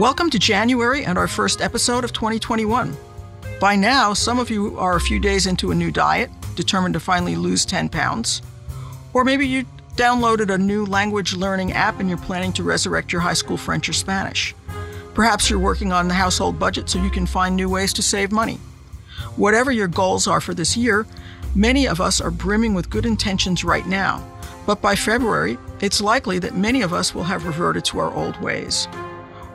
Welcome to January and our first episode of 2021. By now, some of you are a few days into a new diet, determined to finally lose 10 pounds. Or maybe you downloaded a new language learning app and you're planning to resurrect your high school French or Spanish. Perhaps you're working on the household budget so you can find new ways to save money. Whatever your goals are for this year, many of us are brimming with good intentions right now. But by February, it's likely that many of us will have reverted to our old ways.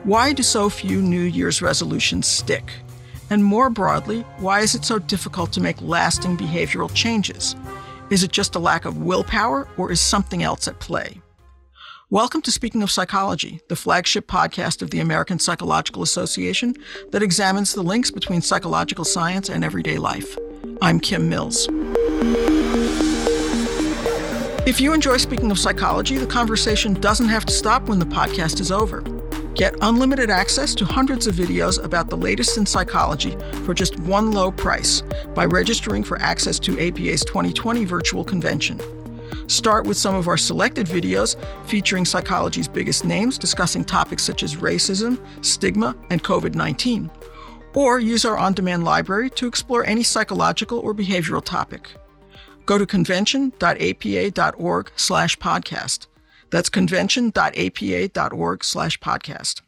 Why do so few New Year's resolutions stick? And more broadly, why is it so difficult to make lasting behavioral changes? Is it just a lack of willpower, or is something else at play? Welcome to Speaking of Psychology, the flagship podcast of the American Psychological Association that examines the links between psychological science and everyday life. I'm Kim Mills. If you enjoy Speaking of Psychology, the conversation doesn't have to stop when the podcast is over. Get unlimited access to hundreds of videos about the latest in psychology for just one low price by registering for access to APA's 2020 virtual convention. Start with some of our selected videos featuring psychology's biggest names discussing topics such as racism, stigma, and COVID 19. Or use our on demand library to explore any psychological or behavioral topic. Go to convention.apa.org slash podcast. That's convention.apa.org slash podcast.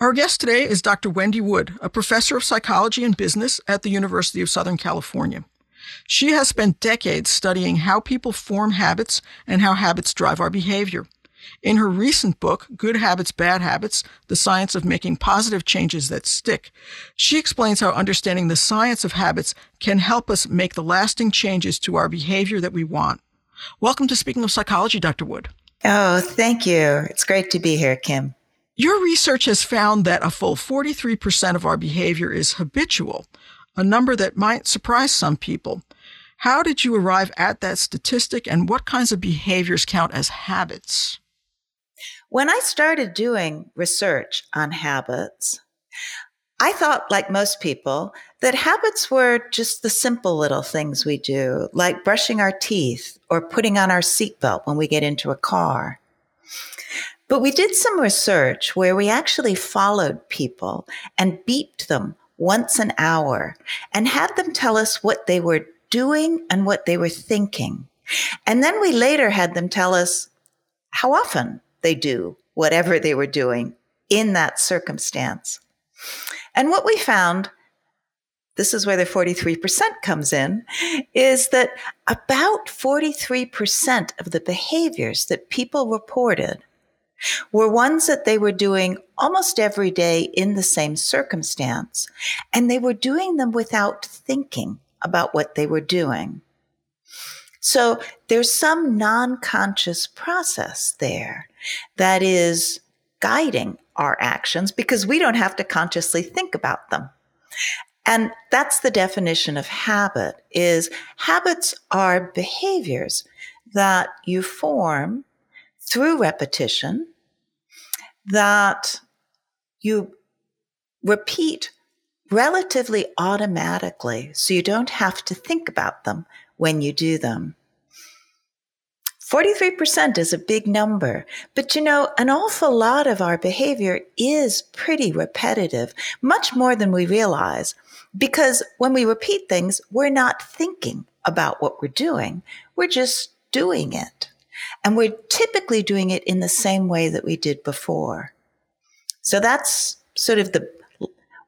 Our guest today is Dr. Wendy Wood, a professor of psychology and business at the University of Southern California. She has spent decades studying how people form habits and how habits drive our behavior. In her recent book, Good Habits, Bad Habits The Science of Making Positive Changes That Stick, she explains how understanding the science of habits can help us make the lasting changes to our behavior that we want. Welcome to Speaking of Psychology, Dr. Wood. Oh, thank you. It's great to be here, Kim. Your research has found that a full 43% of our behavior is habitual, a number that might surprise some people. How did you arrive at that statistic, and what kinds of behaviors count as habits? When I started doing research on habits, I thought, like most people, that habits were just the simple little things we do, like brushing our teeth or putting on our seatbelt when we get into a car. But we did some research where we actually followed people and beeped them once an hour and had them tell us what they were doing and what they were thinking. And then we later had them tell us how often they do whatever they were doing in that circumstance. And what we found, this is where the 43% comes in, is that about 43% of the behaviors that people reported were ones that they were doing almost every day in the same circumstance. And they were doing them without thinking about what they were doing. So there's some non conscious process there that is guiding our actions because we don't have to consciously think about them. And that's the definition of habit is habits are behaviors that you form through repetition that you repeat relatively automatically so you don't have to think about them when you do them. 43% is a big number, but you know, an awful lot of our behavior is pretty repetitive, much more than we realize. Because when we repeat things, we're not thinking about what we're doing. We're just doing it. And we're typically doing it in the same way that we did before. So that's sort of the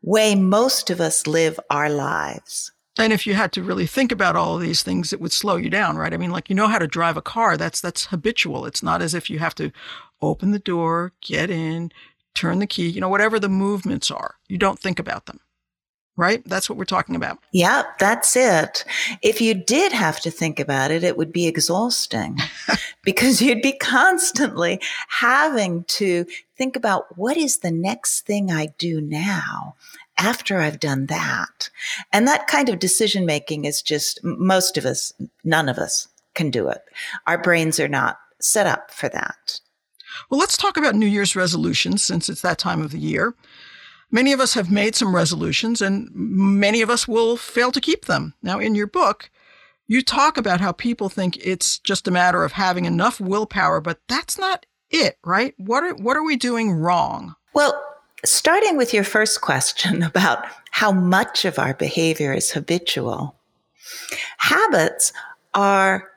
way most of us live our lives. And if you had to really think about all of these things, it would slow you down, right? I mean, like you know how to drive a car. That's that's habitual. It's not as if you have to open the door, get in, turn the key, you know, whatever the movements are. You don't think about them. Right? That's what we're talking about. Yep, that's it. If you did have to think about it, it would be exhausting because you'd be constantly having to think about what is the next thing I do now? After I've done that. And that kind of decision making is just most of us, none of us can do it. Our brains are not set up for that. Well, let's talk about New Year's resolutions since it's that time of the year. Many of us have made some resolutions and many of us will fail to keep them. Now, in your book, you talk about how people think it's just a matter of having enough willpower, but that's not it, right? What are, what are we doing wrong? Well, starting with your first question about how much of our behavior is habitual, habits are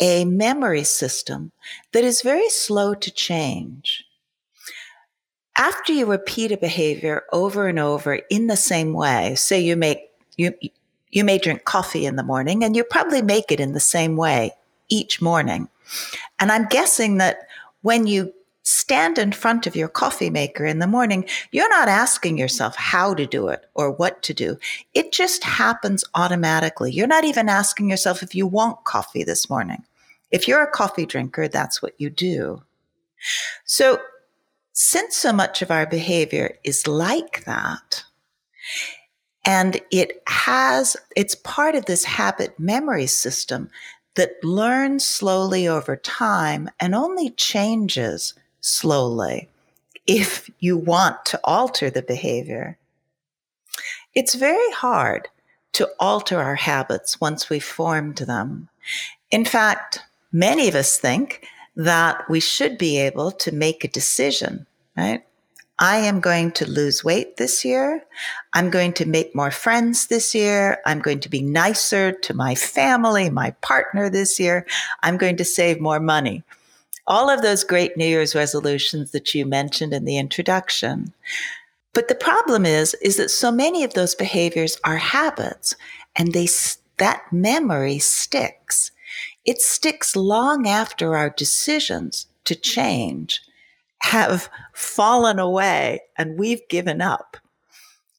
a memory system that is very slow to change. After you repeat a behavior over and over in the same way, say you make you you may drink coffee in the morning and you probably make it in the same way each morning. And I'm guessing that when you stand in front of your coffee maker in the morning, you're not asking yourself how to do it or what to do. It just happens automatically. You're not even asking yourself if you want coffee this morning. If you're a coffee drinker, that's what you do. So, since so much of our behavior is like that, and it has, it's part of this habit memory system that learns slowly over time and only changes slowly if you want to alter the behavior. It's very hard to alter our habits once we've formed them. In fact, many of us think that we should be able to make a decision, right? I am going to lose weight this year. I'm going to make more friends this year. I'm going to be nicer to my family, my partner this year. I'm going to save more money. All of those great New Year's resolutions that you mentioned in the introduction. But the problem is, is that so many of those behaviors are habits and they, that memory sticks. It sticks long after our decisions to change have fallen away and we've given up.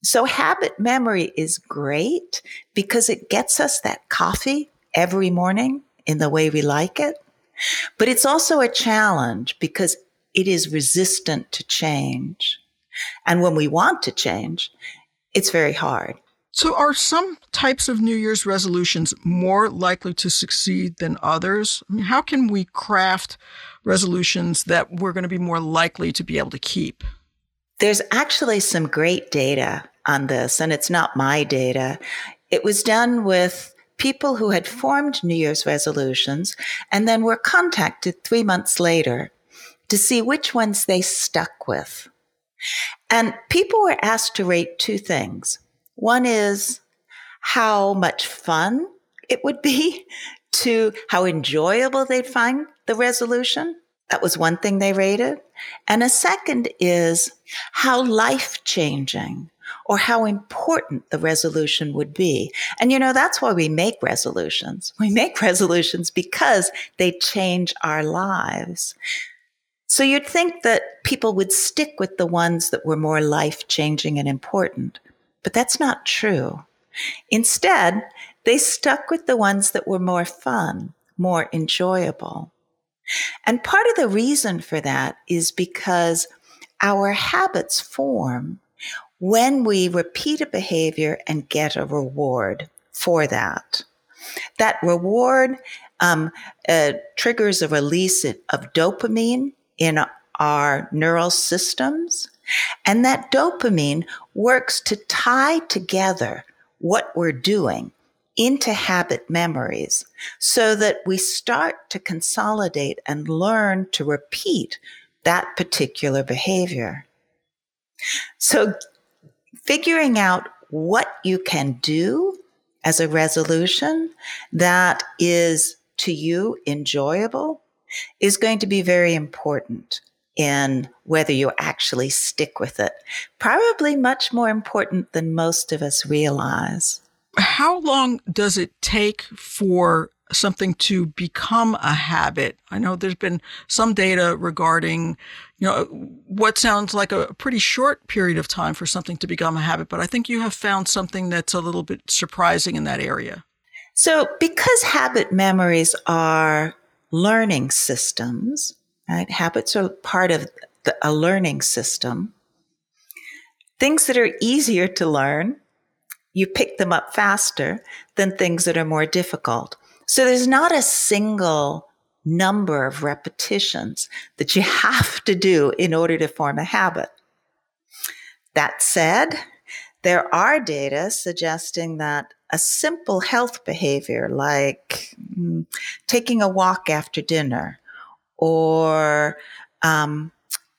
So habit memory is great because it gets us that coffee every morning in the way we like it. But it's also a challenge because it is resistant to change. And when we want to change, it's very hard. So, are some types of New Year's resolutions more likely to succeed than others? I mean, how can we craft resolutions that we're going to be more likely to be able to keep? There's actually some great data on this, and it's not my data. It was done with people who had formed New Year's resolutions and then were contacted three months later to see which ones they stuck with. And people were asked to rate two things. One is how much fun it would be to how enjoyable they'd find the resolution. That was one thing they rated. And a second is how life changing or how important the resolution would be. And you know, that's why we make resolutions. We make resolutions because they change our lives. So you'd think that people would stick with the ones that were more life changing and important, but that's not true. Instead, they stuck with the ones that were more fun, more enjoyable. And part of the reason for that is because our habits form when we repeat a behavior and get a reward for that. That reward um, uh, triggers a release of dopamine in our neural systems. And that dopamine works to tie together what we're doing into habit memories so that we start to consolidate and learn to repeat that particular behavior. So figuring out what you can do as a resolution that is to you enjoyable is going to be very important in whether you actually stick with it. Probably much more important than most of us realize. How long does it take for something to become a habit? I know there's been some data regarding, you know, what sounds like a pretty short period of time for something to become a habit, but I think you have found something that's a little bit surprising in that area. So, because habit memories are learning systems, right? Habits are part of the, a learning system. Things that are easier to learn you pick them up faster than things that are more difficult. So there's not a single number of repetitions that you have to do in order to form a habit. That said, there are data suggesting that a simple health behavior like mm, taking a walk after dinner or um,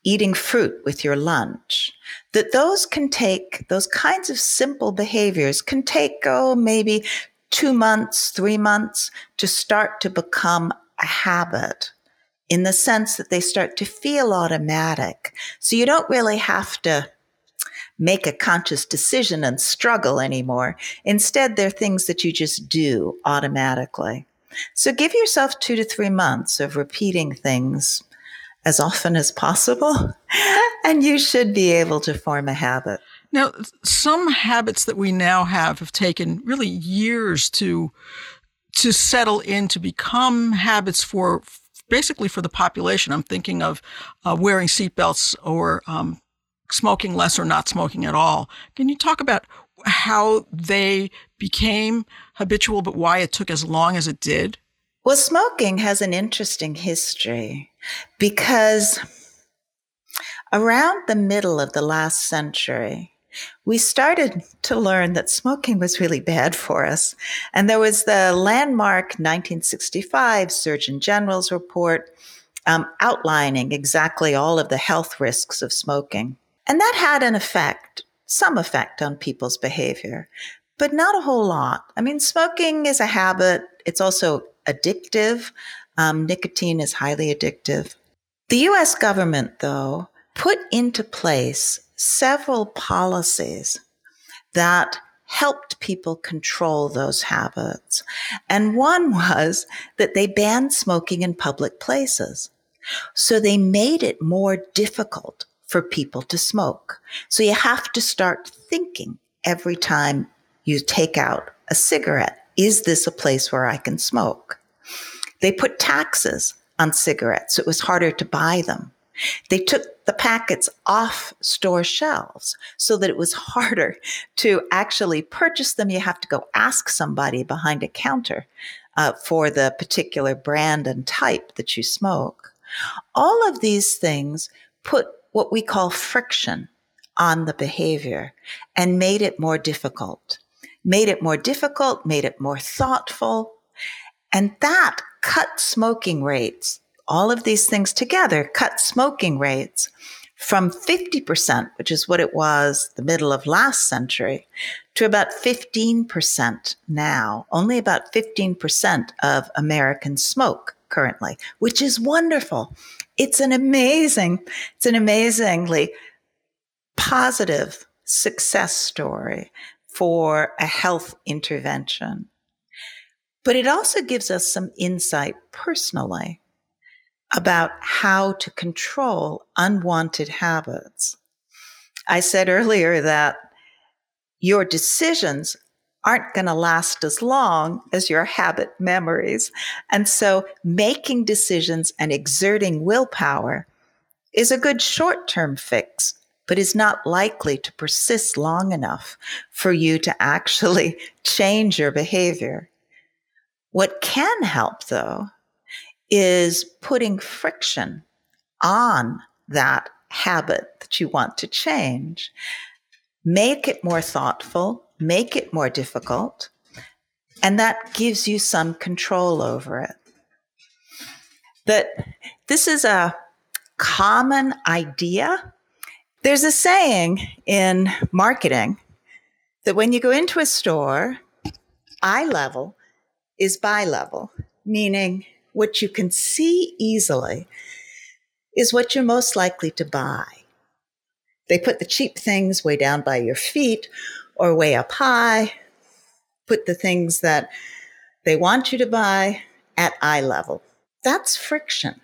eating fruit with your lunch, that those can take, those kinds of simple behaviors can take, oh, maybe two months, three months to start to become a habit in the sense that they start to feel automatic. So you don't really have to make a conscious decision and struggle anymore. Instead, they're things that you just do automatically. So give yourself two to three months of repeating things as often as possible, and you should be able to form a habit. Now, some habits that we now have have taken really years to to settle in to become habits for basically for the population. I'm thinking of uh, wearing seatbelts or um, smoking less or not smoking at all. Can you talk about how they became habitual, but why it took as long as it did? Well, smoking has an interesting history because around the middle of the last century, we started to learn that smoking was really bad for us. And there was the landmark 1965 Surgeon General's report um, outlining exactly all of the health risks of smoking. And that had an effect, some effect on people's behavior, but not a whole lot. I mean, smoking is a habit. It's also addictive. Um, nicotine is highly addictive. The US government, though, put into place several policies that helped people control those habits. And one was that they banned smoking in public places. So they made it more difficult for people to smoke. So you have to start thinking every time you take out a cigarette. Is this a place where I can smoke? They put taxes on cigarettes. So it was harder to buy them. They took the packets off store shelves so that it was harder to actually purchase them. You have to go ask somebody behind a counter uh, for the particular brand and type that you smoke. All of these things put what we call friction on the behavior and made it more difficult. Made it more difficult, made it more thoughtful. And that cut smoking rates all of these things together cut smoking rates from 50%, which is what it was the middle of last century, to about 15% now. Only about 15% of Americans smoke currently, which is wonderful. It's an amazing, it's an amazingly positive success story for a health intervention. But it also gives us some insight personally about how to control unwanted habits. I said earlier that your decisions aren't going to last as long as your habit memories. And so making decisions and exerting willpower is a good short term fix, but is not likely to persist long enough for you to actually change your behavior. What can help though is putting friction on that habit that you want to change. Make it more thoughtful, make it more difficult, and that gives you some control over it. That this is a common idea. There's a saying in marketing that when you go into a store, eye level is buy level, meaning what you can see easily is what you're most likely to buy. They put the cheap things way down by your feet or way up high, put the things that they want you to buy at eye level. That's friction.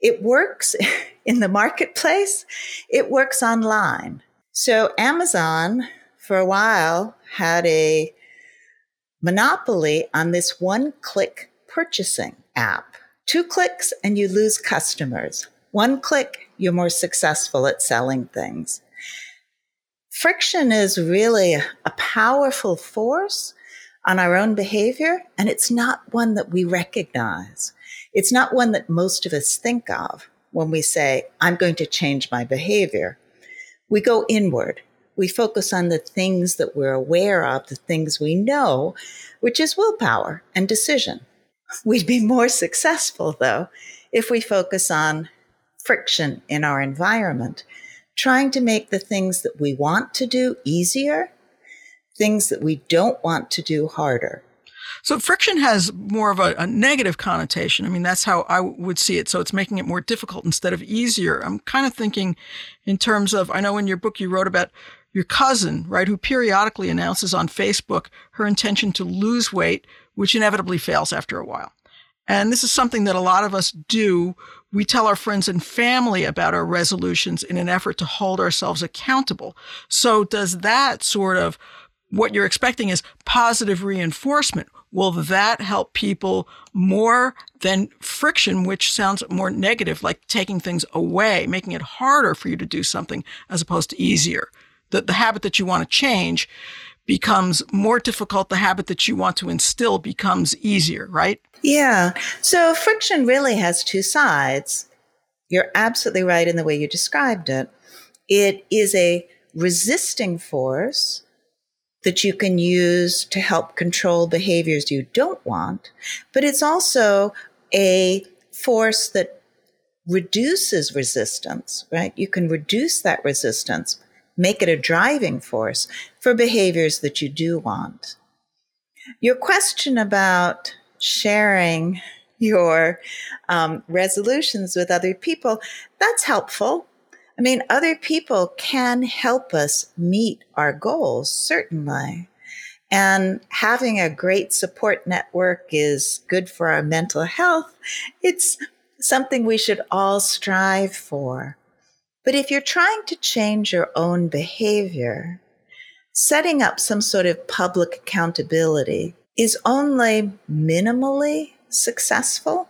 It works in the marketplace, it works online. So Amazon, for a while, had a monopoly on this one click purchasing app. Two clicks and you lose customers. One click, you're more successful at selling things. Friction is really a powerful force on our own behavior, and it's not one that we recognize. It's not one that most of us think of when we say, I'm going to change my behavior. We go inward. We focus on the things that we're aware of, the things we know, which is willpower and decision. We'd be more successful, though, if we focus on friction in our environment, trying to make the things that we want to do easier, things that we don't want to do harder. So friction has more of a, a, negative connotation. I mean, that's how I would see it. So it's making it more difficult instead of easier. I'm kind of thinking in terms of, I know in your book you wrote about your cousin, right, who periodically announces on Facebook her intention to lose weight, which inevitably fails after a while. And this is something that a lot of us do. We tell our friends and family about our resolutions in an effort to hold ourselves accountable. So does that sort of what you're expecting is positive reinforcement. Will that help people more than friction, which sounds more negative, like taking things away, making it harder for you to do something as opposed to easier? The, the habit that you want to change becomes more difficult. The habit that you want to instill becomes easier, right? Yeah. So friction really has two sides. You're absolutely right in the way you described it. It is a resisting force that you can use to help control behaviors you don't want, but it's also a force that reduces resistance, right? You can reduce that resistance, make it a driving force for behaviors that you do want. Your question about sharing your um, resolutions with other people, that's helpful. I mean, other people can help us meet our goals, certainly. And having a great support network is good for our mental health. It's something we should all strive for. But if you're trying to change your own behavior, setting up some sort of public accountability is only minimally successful.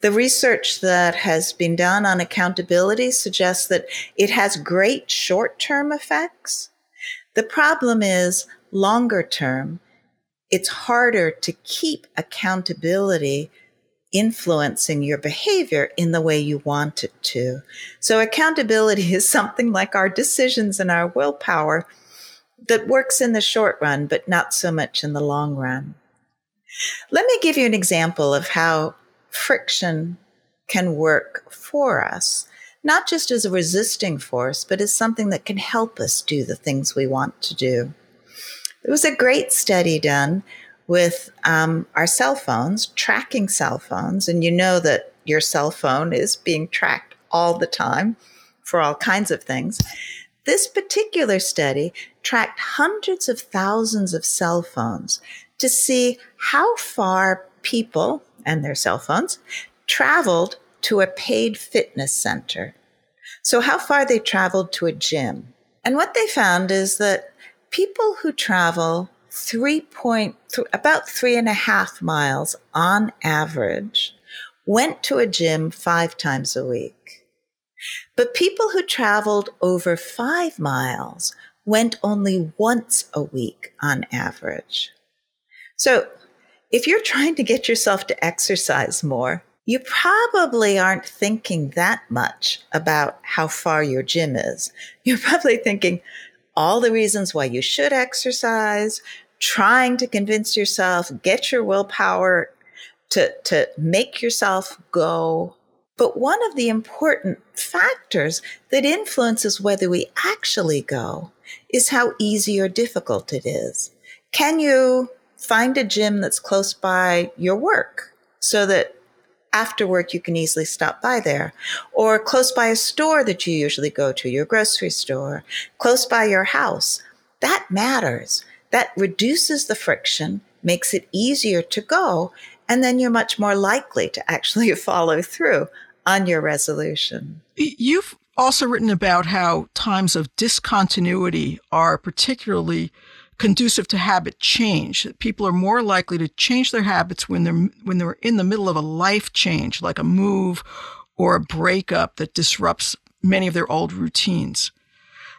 The research that has been done on accountability suggests that it has great short term effects. The problem is longer term, it's harder to keep accountability influencing your behavior in the way you want it to. So accountability is something like our decisions and our willpower that works in the short run, but not so much in the long run. Let me give you an example of how friction can work for us, not just as a resisting force, but as something that can help us do the things we want to do. There was a great study done with um, our cell phones, tracking cell phones, and you know that your cell phone is being tracked all the time for all kinds of things. This particular study tracked hundreds of thousands of cell phones to see how far people and their cell phones traveled to a paid fitness center. So, how far they traveled to a gym. And what they found is that people who travel three point th- about three and a half miles on average went to a gym five times a week. But people who traveled over five miles went only once a week on average. So if you're trying to get yourself to exercise more, you probably aren't thinking that much about how far your gym is. You're probably thinking all the reasons why you should exercise, trying to convince yourself, get your willpower to, to make yourself go. But one of the important factors that influences whether we actually go is how easy or difficult it is. Can you find a gym that's close by your work so that after work you can easily stop by there. Or close by a store that you usually go to your grocery store close by your house. That matters. That reduces the friction makes it easier to go and then you're much more likely to actually follow through on your resolution. You've also written about how times of discontinuity are particularly conducive to habit change. People are more likely to change their habits when they're when they're in the middle of a life change, like a move or a breakup that disrupts many of their old routines.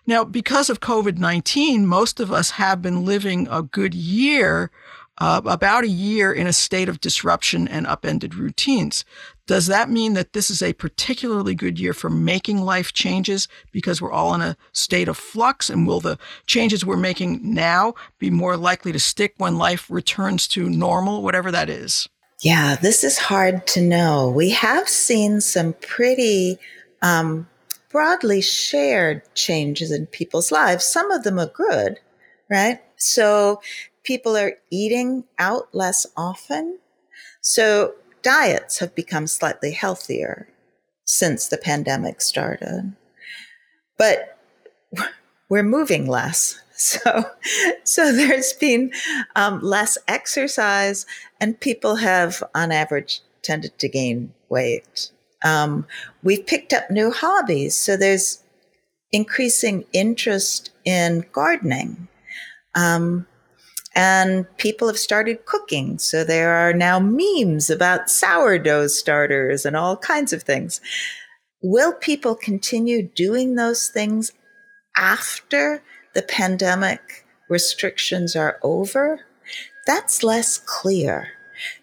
Now, because of COVID-19, most of us have been living a good year uh, about a year in a state of disruption and upended routines. Does that mean that this is a particularly good year for making life changes because we're all in a state of flux? And will the changes we're making now be more likely to stick when life returns to normal, whatever that is? Yeah, this is hard to know. We have seen some pretty um, broadly shared changes in people's lives. Some of them are good, right? So people are eating out less often. So diets have become slightly healthier since the pandemic started. But we're moving less. So, so there's been um, less exercise, and people have, on average, tended to gain weight. Um, we've picked up new hobbies, so there's increasing interest in gardening. Um, and people have started cooking. So there are now memes about sourdough starters and all kinds of things. Will people continue doing those things after the pandemic restrictions are over? That's less clear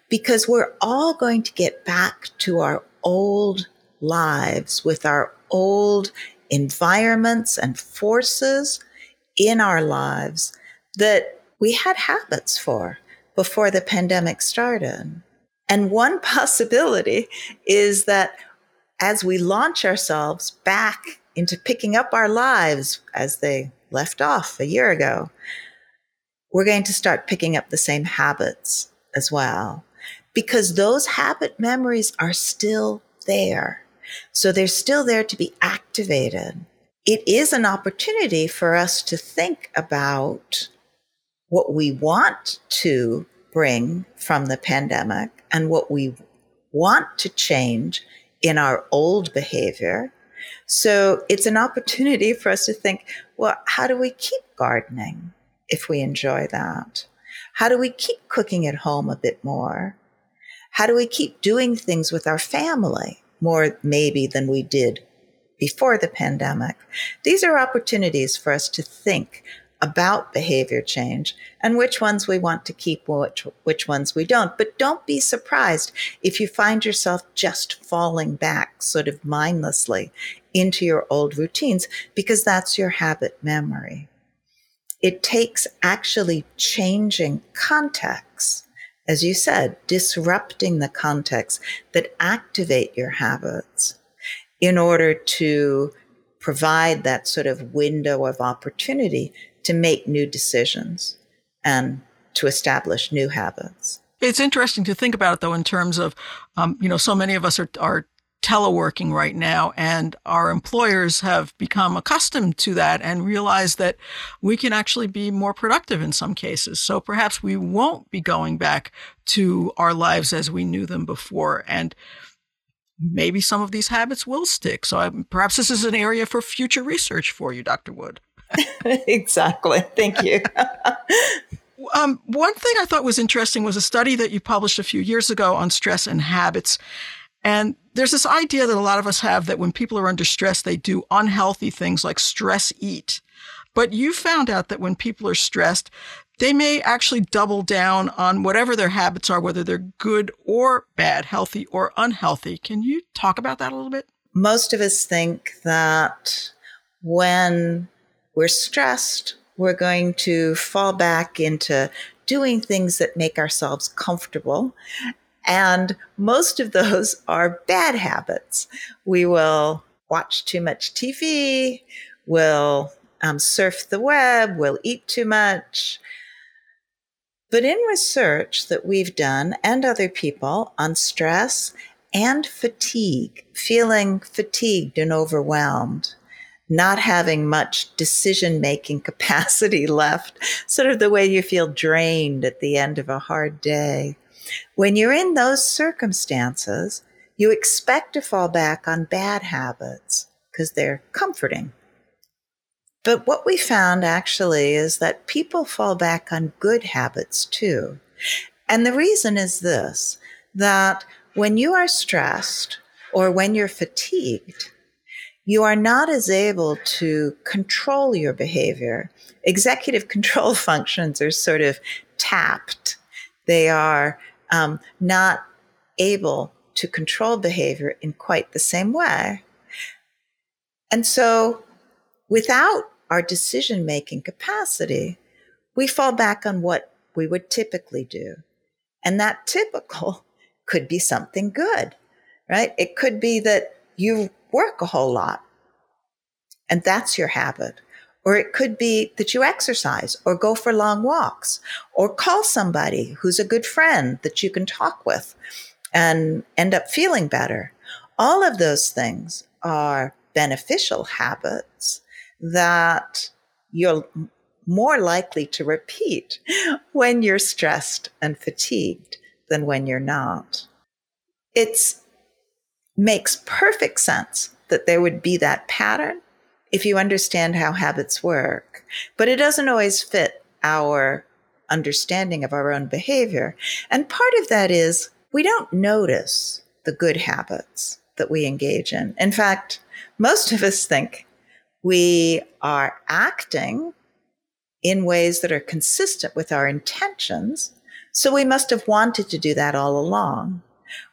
because we're all going to get back to our old lives with our old environments and forces in our lives that we had habits for before the pandemic started. And one possibility is that as we launch ourselves back into picking up our lives as they left off a year ago, we're going to start picking up the same habits as well because those habit memories are still there. So they're still there to be activated. It is an opportunity for us to think about what we want to bring from the pandemic and what we want to change in our old behavior. So it's an opportunity for us to think, well, how do we keep gardening if we enjoy that? How do we keep cooking at home a bit more? How do we keep doing things with our family more maybe than we did before the pandemic? These are opportunities for us to think about behavior change and which ones we want to keep, which, which ones we don't. But don't be surprised if you find yourself just falling back sort of mindlessly into your old routines because that's your habit memory. It takes actually changing context, as you said, disrupting the context that activate your habits in order to provide that sort of window of opportunity to make new decisions and to establish new habits. It's interesting to think about it though, in terms of, um, you know, so many of us are, are teleworking right now and our employers have become accustomed to that and realize that we can actually be more productive in some cases. So perhaps we won't be going back to our lives as we knew them before. And maybe some of these habits will stick. So I, perhaps this is an area for future research for you, Dr. Wood. exactly. Thank you. um, one thing I thought was interesting was a study that you published a few years ago on stress and habits. And there's this idea that a lot of us have that when people are under stress, they do unhealthy things like stress eat. But you found out that when people are stressed, they may actually double down on whatever their habits are, whether they're good or bad, healthy or unhealthy. Can you talk about that a little bit? Most of us think that when we're stressed, we're going to fall back into doing things that make ourselves comfortable. And most of those are bad habits. We will watch too much TV, we'll um, surf the web, we'll eat too much. But in research that we've done and other people on stress and fatigue, feeling fatigued and overwhelmed, not having much decision making capacity left, sort of the way you feel drained at the end of a hard day. When you're in those circumstances, you expect to fall back on bad habits because they're comforting. But what we found actually is that people fall back on good habits too. And the reason is this that when you are stressed or when you're fatigued, you are not as able to control your behavior. Executive control functions are sort of tapped. They are um, not able to control behavior in quite the same way. And so, without our decision making capacity, we fall back on what we would typically do. And that typical could be something good, right? It could be that you work a whole lot and that's your habit. Or it could be that you exercise or go for long walks or call somebody who's a good friend that you can talk with and end up feeling better. All of those things are beneficial habits that you're more likely to repeat when you're stressed and fatigued than when you're not. It makes perfect sense that there would be that pattern if you understand how habits work, but it doesn't always fit our understanding of our own behavior. And part of that is we don't notice the good habits that we engage in. In fact, most of us think we are acting in ways that are consistent with our intentions. So we must have wanted to do that all along.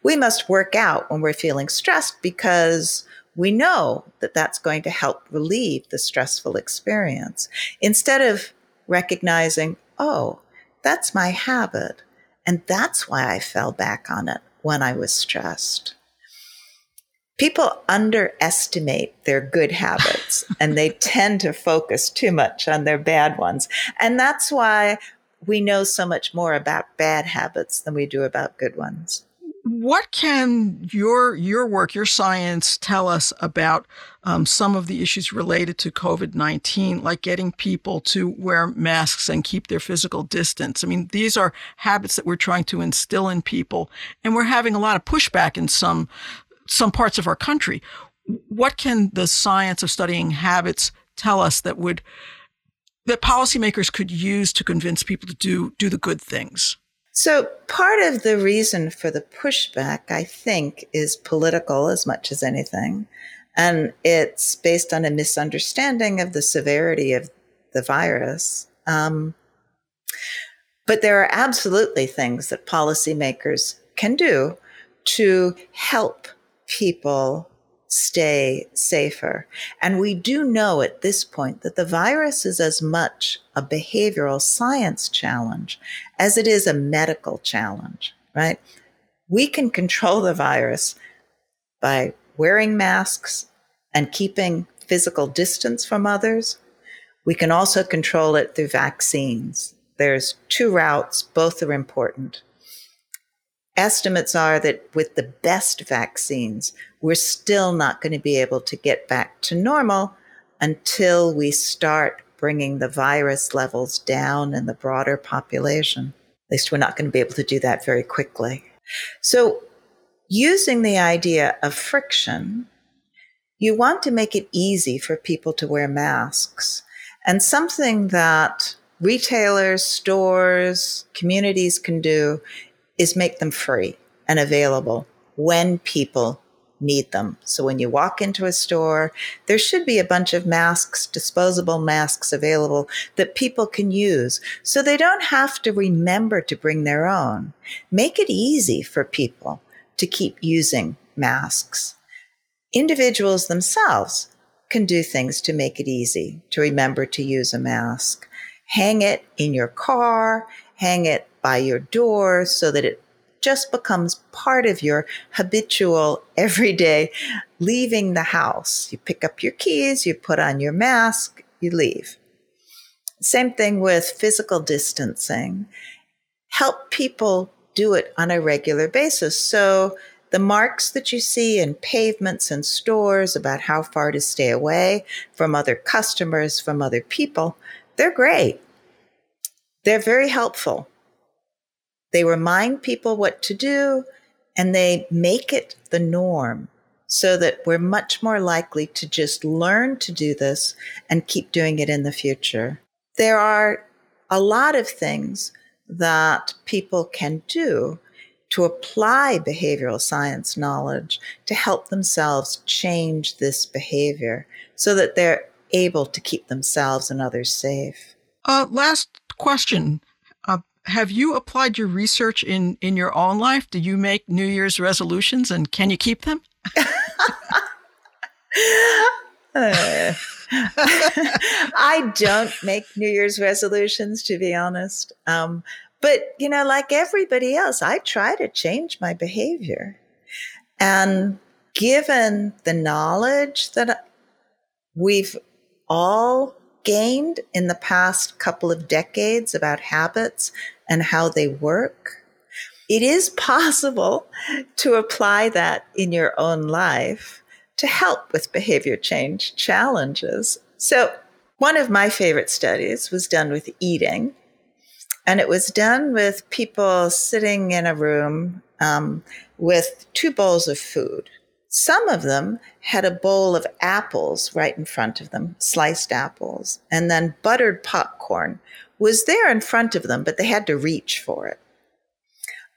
We must work out when we're feeling stressed because we know that that's going to help relieve the stressful experience instead of recognizing, oh, that's my habit. And that's why I fell back on it when I was stressed. People underestimate their good habits and they tend to focus too much on their bad ones. And that's why we know so much more about bad habits than we do about good ones what can your your work, your science, tell us about um, some of the issues related to COVID nineteen, like getting people to wear masks and keep their physical distance? I mean, these are habits that we're trying to instill in people, and we're having a lot of pushback in some some parts of our country. What can the science of studying habits tell us that would that policymakers could use to convince people to do do the good things? So, part of the reason for the pushback, I think, is political as much as anything. And it's based on a misunderstanding of the severity of the virus. Um, but there are absolutely things that policymakers can do to help people stay safer. And we do know at this point that the virus is as much a behavioral science challenge as it is a medical challenge, right? We can control the virus by wearing masks and keeping physical distance from others. We can also control it through vaccines. There's two routes, both are important. Estimates are that with the best vaccines, we're still not going to be able to get back to normal until we start bringing the virus levels down in the broader population. At least we're not going to be able to do that very quickly. So, using the idea of friction, you want to make it easy for people to wear masks. And something that retailers, stores, communities can do is make them free and available when people need them. So when you walk into a store, there should be a bunch of masks, disposable masks available that people can use so they don't have to remember to bring their own. Make it easy for people to keep using masks. Individuals themselves can do things to make it easy to remember to use a mask. Hang it in your car, hang it by your door so that it just becomes part of your habitual everyday leaving the house. You pick up your keys, you put on your mask, you leave. Same thing with physical distancing. Help people do it on a regular basis. So the marks that you see in pavements and stores about how far to stay away from other customers, from other people, they're great. They're very helpful. They remind people what to do and they make it the norm so that we're much more likely to just learn to do this and keep doing it in the future. There are a lot of things that people can do to apply behavioral science knowledge to help themselves change this behavior so that they're able to keep themselves and others safe. Uh, last question have you applied your research in in your own life? Do you make New Year's resolutions, and can you keep them? uh, I don't make New Year's resolutions, to be honest. Um, But, you know, like everybody else, I try to change my behavior. And given the knowledge that we've all gained in the past couple of decades about habits and how they work, it is possible to apply that in your own life to help with behavior change challenges. So, one of my favorite studies was done with eating, and it was done with people sitting in a room um, with two bowls of food. Some of them had a bowl of apples right in front of them, sliced apples, and then buttered popcorn was there in front of them, but they had to reach for it.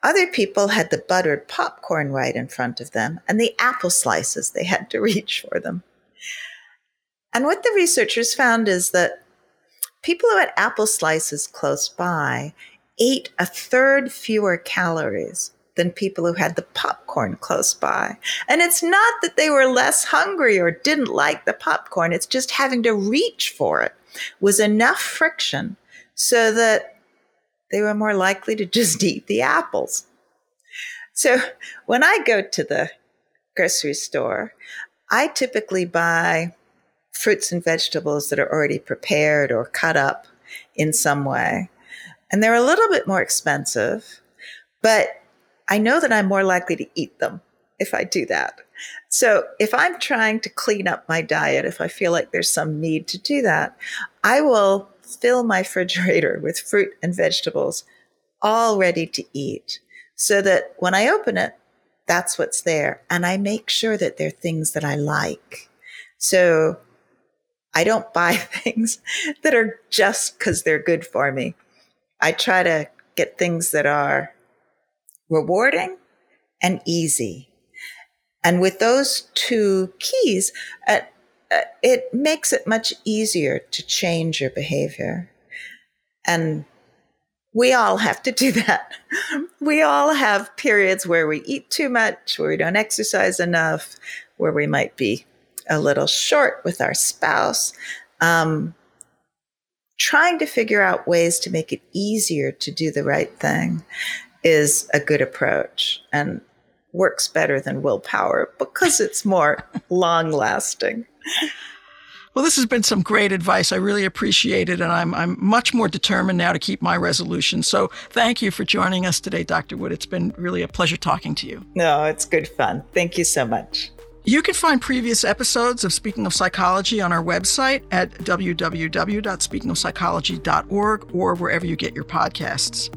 Other people had the buttered popcorn right in front of them and the apple slices, they had to reach for them. And what the researchers found is that people who had apple slices close by ate a third fewer calories than people who had the popcorn close by. And it's not that they were less hungry or didn't like the popcorn, it's just having to reach for it was enough friction so that they were more likely to just eat the apples. So when I go to the grocery store, I typically buy fruits and vegetables that are already prepared or cut up in some way. And they're a little bit more expensive, but I know that I'm more likely to eat them if I do that. So if I'm trying to clean up my diet, if I feel like there's some need to do that, I will fill my refrigerator with fruit and vegetables all ready to eat so that when I open it, that's what's there. And I make sure that they're things that I like. So I don't buy things that are just because they're good for me. I try to get things that are rewarding and easy. And with those two keys, uh, uh, it makes it much easier to change your behavior. And we all have to do that. We all have periods where we eat too much, where we don't exercise enough, where we might be a little short with our spouse. Um, trying to figure out ways to make it easier to do the right thing is a good approach and works better than willpower because it's more long lasting. Well, this has been some great advice. I really appreciate it. And I'm, I'm much more determined now to keep my resolution. So thank you for joining us today, Dr. Wood. It's been really a pleasure talking to you. No, it's good fun. Thank you so much. You can find previous episodes of Speaking of Psychology on our website at www.speakingofpsychology.org or wherever you get your podcasts.